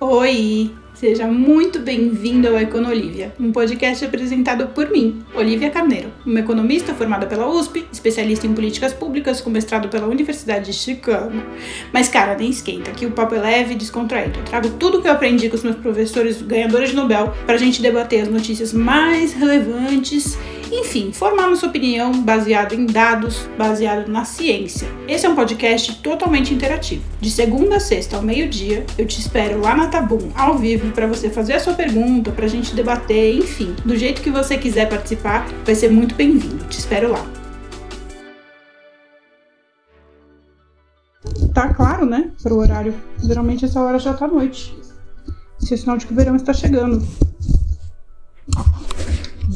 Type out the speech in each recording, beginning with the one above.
Oi! Seja muito bem-vindo ao Econolívia, um podcast apresentado por mim, Olivia Carneiro, uma economista formada pela USP, especialista em políticas públicas com mestrado pela Universidade de Chicago. Mas cara, nem esquenta, que o papo é leve e descontraído. Eu trago tudo o que eu aprendi com os meus professores ganhadores de Nobel para a gente debater as notícias mais relevantes enfim, formar nossa opinião baseado em dados, baseado na ciência. Esse é um podcast totalmente interativo. De segunda a sexta ao meio-dia, eu te espero lá na Tabum, ao vivo, para você fazer a sua pergunta, para a gente debater, enfim, do jeito que você quiser participar, vai ser muito bem-vindo. Te espero lá. Tá claro, né? Para o horário. Geralmente essa hora já tá noite. Isso é sinal de que o verão está chegando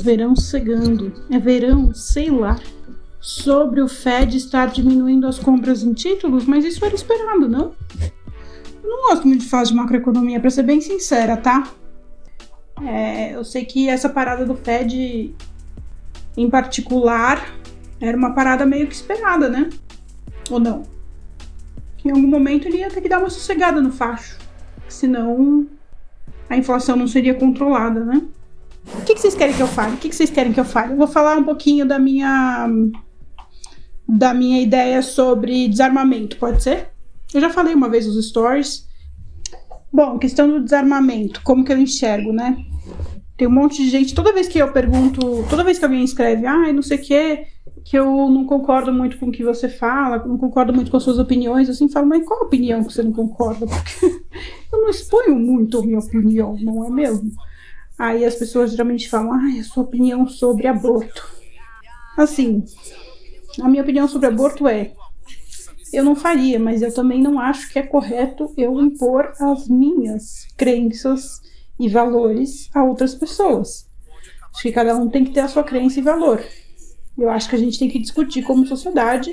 verão chegando. É verão, sei lá. Sobre o Fed estar diminuindo as compras em títulos, mas isso era esperado, não? Eu não gosto muito de falar de macroeconomia, para ser bem sincera, tá? É, eu sei que essa parada do Fed, em particular, era uma parada meio que esperada, né? Ou não? Que em algum momento ele ia ter que dar uma sossegada no facho. Senão a inflação não seria controlada, né? O que, que vocês querem que eu fale? O que, que vocês querem que eu fale? Eu vou falar um pouquinho da minha da minha ideia sobre desarmamento, pode ser? Eu já falei uma vez nos stories. Bom, questão do desarmamento, como que eu enxergo, né? Tem um monte de gente, toda vez que eu pergunto, toda vez que alguém escreve, ai, ah, não sei o que, que eu não concordo muito com o que você fala, não concordo muito com as suas opiniões, assim, falo, mas qual opinião que você não concorda? Porque eu não exponho muito a minha opinião, não é mesmo? Aí as pessoas geralmente falam, ah, a sua opinião sobre aborto. Assim, a minha opinião sobre aborto é: eu não faria, mas eu também não acho que é correto eu impor as minhas crenças e valores a outras pessoas. Acho que cada um tem que ter a sua crença e valor. Eu acho que a gente tem que discutir como sociedade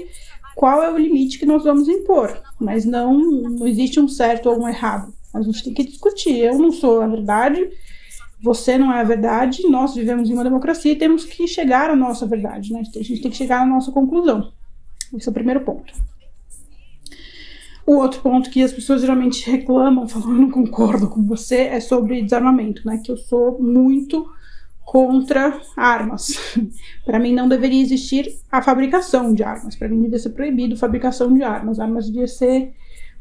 qual é o limite que nós vamos impor, mas não, não existe um certo ou um errado. A gente tem que discutir. Eu não sou a verdade, você não é a verdade, nós vivemos em uma democracia e temos que chegar à nossa verdade, né? A gente tem que chegar à nossa conclusão. Esse é o primeiro ponto. O outro ponto que as pessoas geralmente reclamam, falam, eu não concordo com você, é sobre desarmamento, né? Que eu sou muito contra armas. para mim não deveria existir a fabricação de armas. Para mim deveria ser proibido a fabricação de armas. Armas devia ser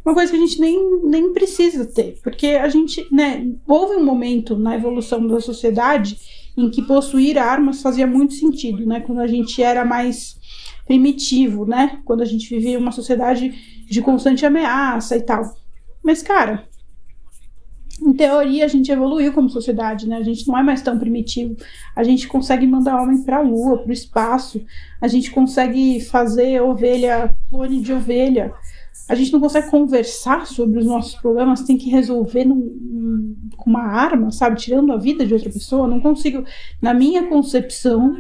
uma coisa que a gente nem, nem precisa ter, porque a gente, né, houve um momento na evolução da sociedade em que possuir armas fazia muito sentido, né, quando a gente era mais primitivo, né, quando a gente vivia uma sociedade de constante ameaça e tal. Mas, cara, em teoria a gente evoluiu como sociedade, né? A gente não é mais tão primitivo. A gente consegue mandar homem para a lua, para o espaço. A gente consegue fazer ovelha, clone de ovelha a gente não consegue conversar sobre os nossos problemas, tem que resolver num, com uma arma, sabe? Tirando a vida de outra pessoa. Não consigo. Na minha concepção,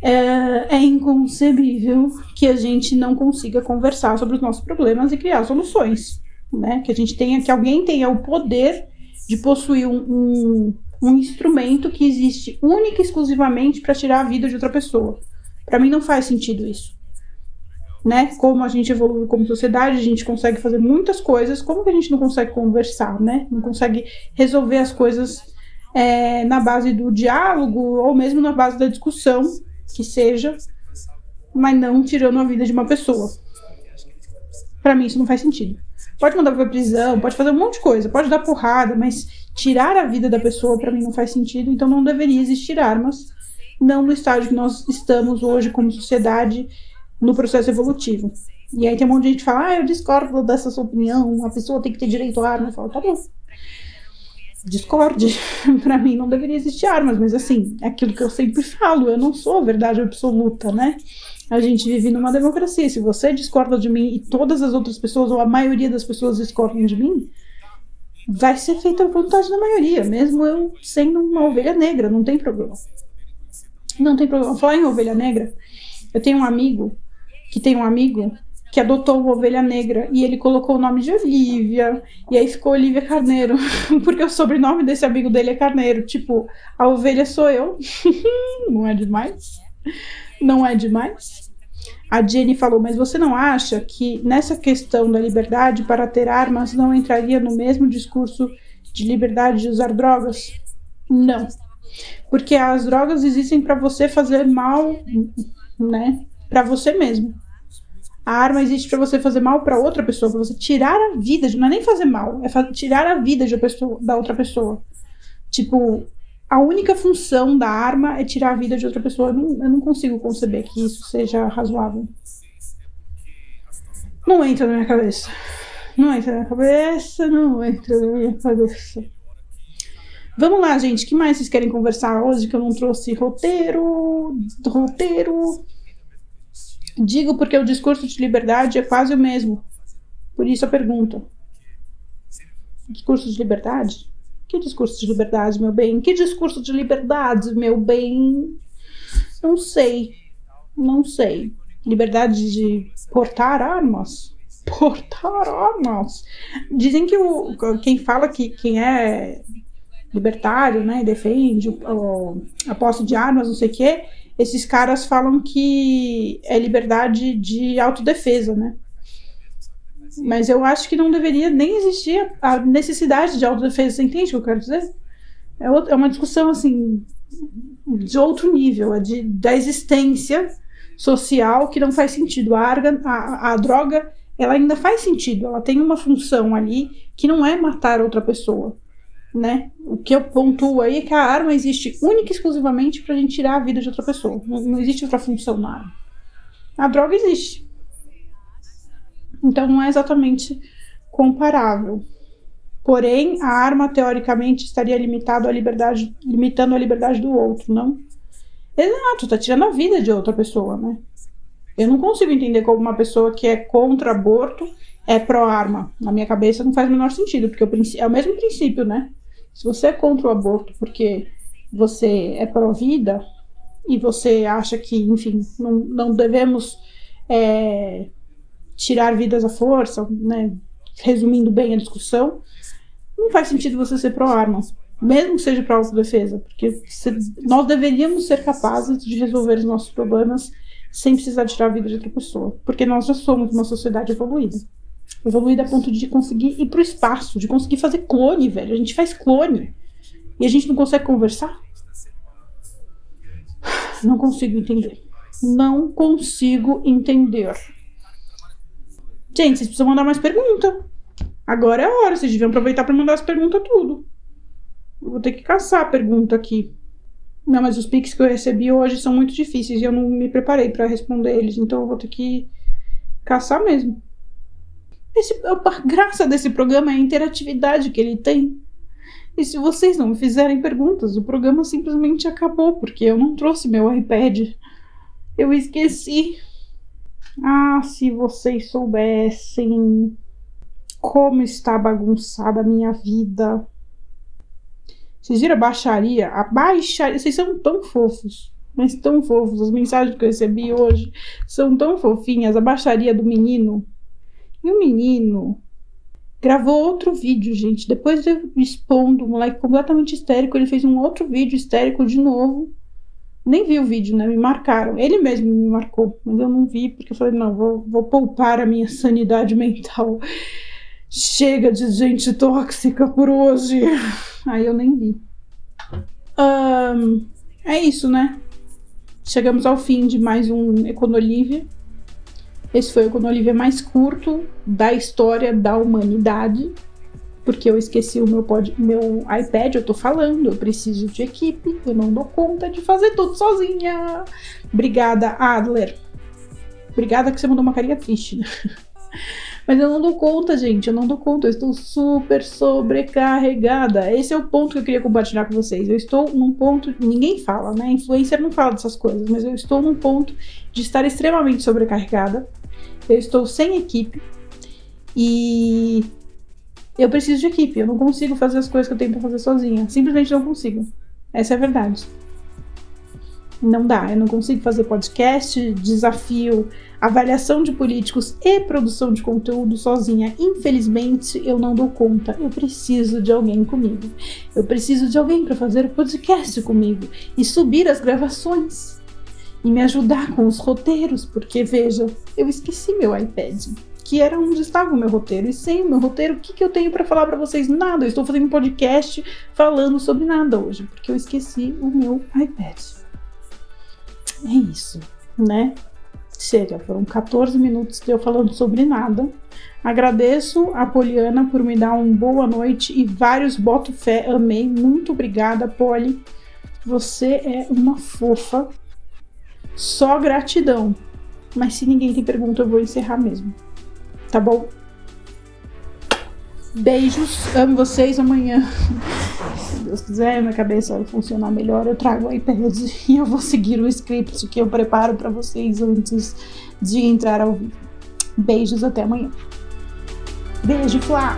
é, é, inconcebível que a gente não consiga conversar sobre os nossos problemas e criar soluções. Né? Que a gente tenha, que alguém tenha o poder de possuir um, um, um instrumento que existe única e exclusivamente para tirar a vida de outra pessoa. Para mim não faz sentido isso né? Como a gente evolui como sociedade, a gente consegue fazer muitas coisas, como que a gente não consegue conversar, né? Não consegue resolver as coisas é, na base do diálogo ou mesmo na base da discussão, que seja, mas não tirando a vida de uma pessoa. Para mim isso não faz sentido. Pode mandar pra prisão, pode fazer um monte de coisa, pode dar porrada, mas tirar a vida da pessoa para mim não faz sentido, então não deveria existir armas, não no estágio que nós estamos hoje como sociedade no processo evolutivo. E aí tem um monte de gente que fala, ah, eu discordo dessa sua opinião, a pessoa tem que ter direito à arma. Eu falo, tá bom. Discorde. para mim não deveria existir armas, mas assim, é aquilo que eu sempre falo, eu não sou a verdade absoluta, né? A gente vive numa democracia. Se você discorda de mim e todas as outras pessoas, ou a maioria das pessoas discordam de mim, vai ser feita a vontade da maioria, mesmo eu sendo uma ovelha negra, não tem problema. Não tem problema. Falar em ovelha negra, eu tenho um amigo que tem um amigo que adotou uma ovelha negra e ele colocou o nome de Olivia, e aí ficou Olivia Carneiro, porque o sobrenome desse amigo dele é Carneiro. Tipo, a ovelha sou eu. Não é demais? Não é demais? A Jenny falou, mas você não acha que nessa questão da liberdade para ter armas não entraria no mesmo discurso de liberdade de usar drogas? Não. Porque as drogas existem para você fazer mal, né? Para você mesmo. A arma existe para você fazer mal para outra pessoa, para você tirar a vida, não é nem fazer mal, é tirar a vida de pessoa, da outra pessoa. Tipo, a única função da arma é tirar a vida de outra pessoa. Eu não, eu não consigo conceber que isso seja razoável. Não entra na minha cabeça. Não entra na minha cabeça, não entra na minha cabeça. Vamos lá, gente. O que mais vocês querem conversar hoje que eu não trouxe roteiro? Roteiro. Digo porque o discurso de liberdade é quase o mesmo. Por isso a pergunta. Discurso de liberdade? Que discurso de liberdade, meu bem? Que discurso de liberdade, meu bem? Não sei. Não sei. Liberdade de portar armas? Portar armas? Dizem que o, quem fala que quem é libertário, né, defende o, a posse de armas, não sei o quê, esses caras falam que é liberdade de autodefesa, né? Mas eu acho que não deveria nem existir a necessidade de autodefesa, você entende o que eu quero dizer? É, outra, é uma discussão, assim, de outro nível, é de, da existência social que não faz sentido. A, arga, a, a droga, ela ainda faz sentido, ela tem uma função ali que não é matar outra pessoa né? O que eu pontuo aí é que a arma existe única e exclusivamente para a gente tirar a vida de outra pessoa. Não, existe outra função na arma. A droga existe. Então não é exatamente comparável. Porém, a arma teoricamente estaria limitado à liberdade, limitando a liberdade do outro, não? Exato, tá tirando a vida de outra pessoa, né? Eu não consigo entender como uma pessoa que é contra aborto é pró-arma. Na minha cabeça não faz o menor sentido, porque é o mesmo princípio, né? Se você é contra o aborto porque você é pró-vida e você acha que, enfim, não, não devemos é, tirar vidas à força, né? Resumindo bem a discussão, não faz sentido você ser pró-arma, mesmo que seja para autodefesa, porque se, nós deveríamos ser capazes de resolver os nossos problemas sem precisar tirar a vida de outra pessoa, porque nós já somos uma sociedade evoluída evoluída a ponto de conseguir ir pro espaço, de conseguir fazer clone, velho. A gente faz clone. E a gente não consegue conversar? Não consigo entender. Não consigo entender. Gente, vocês precisam mandar mais pergunta. Agora é a hora. Vocês deviam aproveitar para mandar as perguntas tudo. Eu vou ter que caçar a pergunta aqui. Não, mas os pics que eu recebi hoje são muito difíceis e eu não me preparei para responder eles. Então eu vou ter que caçar mesmo. Esse, a graça desse programa é a interatividade que ele tem. E se vocês não me fizerem perguntas, o programa simplesmente acabou, porque eu não trouxe meu iPad. Eu esqueci. Ah, se vocês soubessem como está bagunçada a minha vida. Vocês viram a baixaria? A baixaria. Vocês são tão fofos. Mas tão fofos. As mensagens que eu recebi hoje são tão fofinhas. A baixaria do menino e o menino gravou outro vídeo, gente. Depois de expondo o moleque completamente histérico, ele fez um outro vídeo histérico de novo. Nem vi o vídeo, né? Me marcaram. Ele mesmo me marcou, mas eu não vi porque eu falei: não, vou, vou poupar a minha sanidade mental. Chega de gente tóxica por hoje. Aí eu nem vi. Um, é isso, né? Chegamos ao fim de mais um Econolívia. Esse foi o Conolívia mais curto da história da humanidade, porque eu esqueci o meu, pod, meu iPad, eu tô falando, eu preciso de equipe, eu não dou conta de fazer tudo sozinha. Obrigada, Adler. Obrigada que você mandou uma carinha triste? Mas eu não dou conta, gente. Eu não dou conta. Eu estou super sobrecarregada. Esse é o ponto que eu queria compartilhar com vocês. Eu estou num ponto. Ninguém fala, né? Influencer não fala dessas coisas. Mas eu estou num ponto de estar extremamente sobrecarregada. Eu estou sem equipe. E eu preciso de equipe. Eu não consigo fazer as coisas que eu tenho para fazer sozinha. Simplesmente não consigo. Essa é a verdade. Não dá. Eu não consigo fazer podcast, desafio avaliação de políticos e produção de conteúdo sozinha. Infelizmente, eu não dou conta. Eu preciso de alguém comigo. Eu preciso de alguém para fazer o podcast comigo e subir as gravações. e me ajudar com os roteiros, porque veja, eu esqueci meu iPad, que era onde estava o meu roteiro. E sem o meu roteiro, o que, que eu tenho para falar para vocês? Nada. Eu estou fazendo um podcast falando sobre nada hoje, porque eu esqueci o meu iPad. É isso, né? Chega, foram 14 minutos de eu falando sobre nada. Agradeço a Poliana por me dar um boa noite e vários boto fé, amei. Muito obrigada, Poli. Você é uma fofa. Só gratidão. Mas se ninguém tem pergunta, eu vou encerrar mesmo. Tá bom? Beijos, amo vocês. Amanhã, Deus quiser, minha cabeça vai funcionar melhor. Eu trago o iPad e eu vou seguir o script que eu preparo para vocês antes de entrar ao vivo. Beijos, até amanhã. Beijo, Flá!